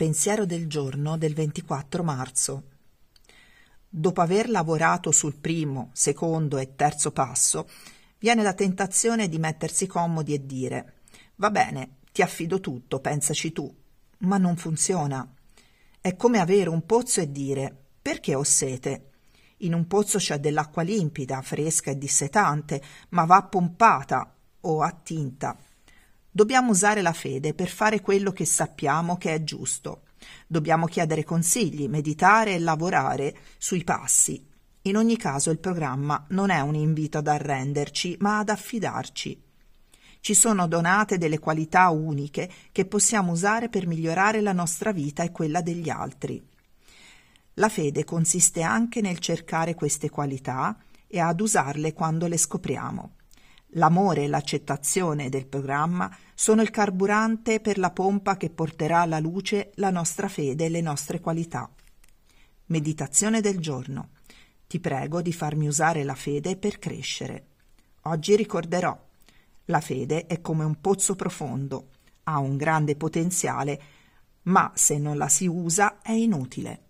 Pensiero del giorno del 24 marzo. Dopo aver lavorato sul primo, secondo e terzo passo, viene la tentazione di mettersi comodi e dire Va bene, ti affido tutto, pensaci tu. Ma non funziona. È come avere un pozzo e dire Perché ho sete? In un pozzo c'è dell'acqua limpida, fresca e dissetante, ma va pompata o attinta. Dobbiamo usare la fede per fare quello che sappiamo che è giusto. Dobbiamo chiedere consigli, meditare e lavorare sui passi. In ogni caso il programma non è un invito ad arrenderci, ma ad affidarci. Ci sono donate delle qualità uniche che possiamo usare per migliorare la nostra vita e quella degli altri. La fede consiste anche nel cercare queste qualità e ad usarle quando le scopriamo. L'amore e l'accettazione del programma sono il carburante per la pompa che porterà alla luce la nostra fede e le nostre qualità. Meditazione del giorno. Ti prego di farmi usare la fede per crescere. Oggi ricorderò. La fede è come un pozzo profondo, ha un grande potenziale, ma se non la si usa è inutile.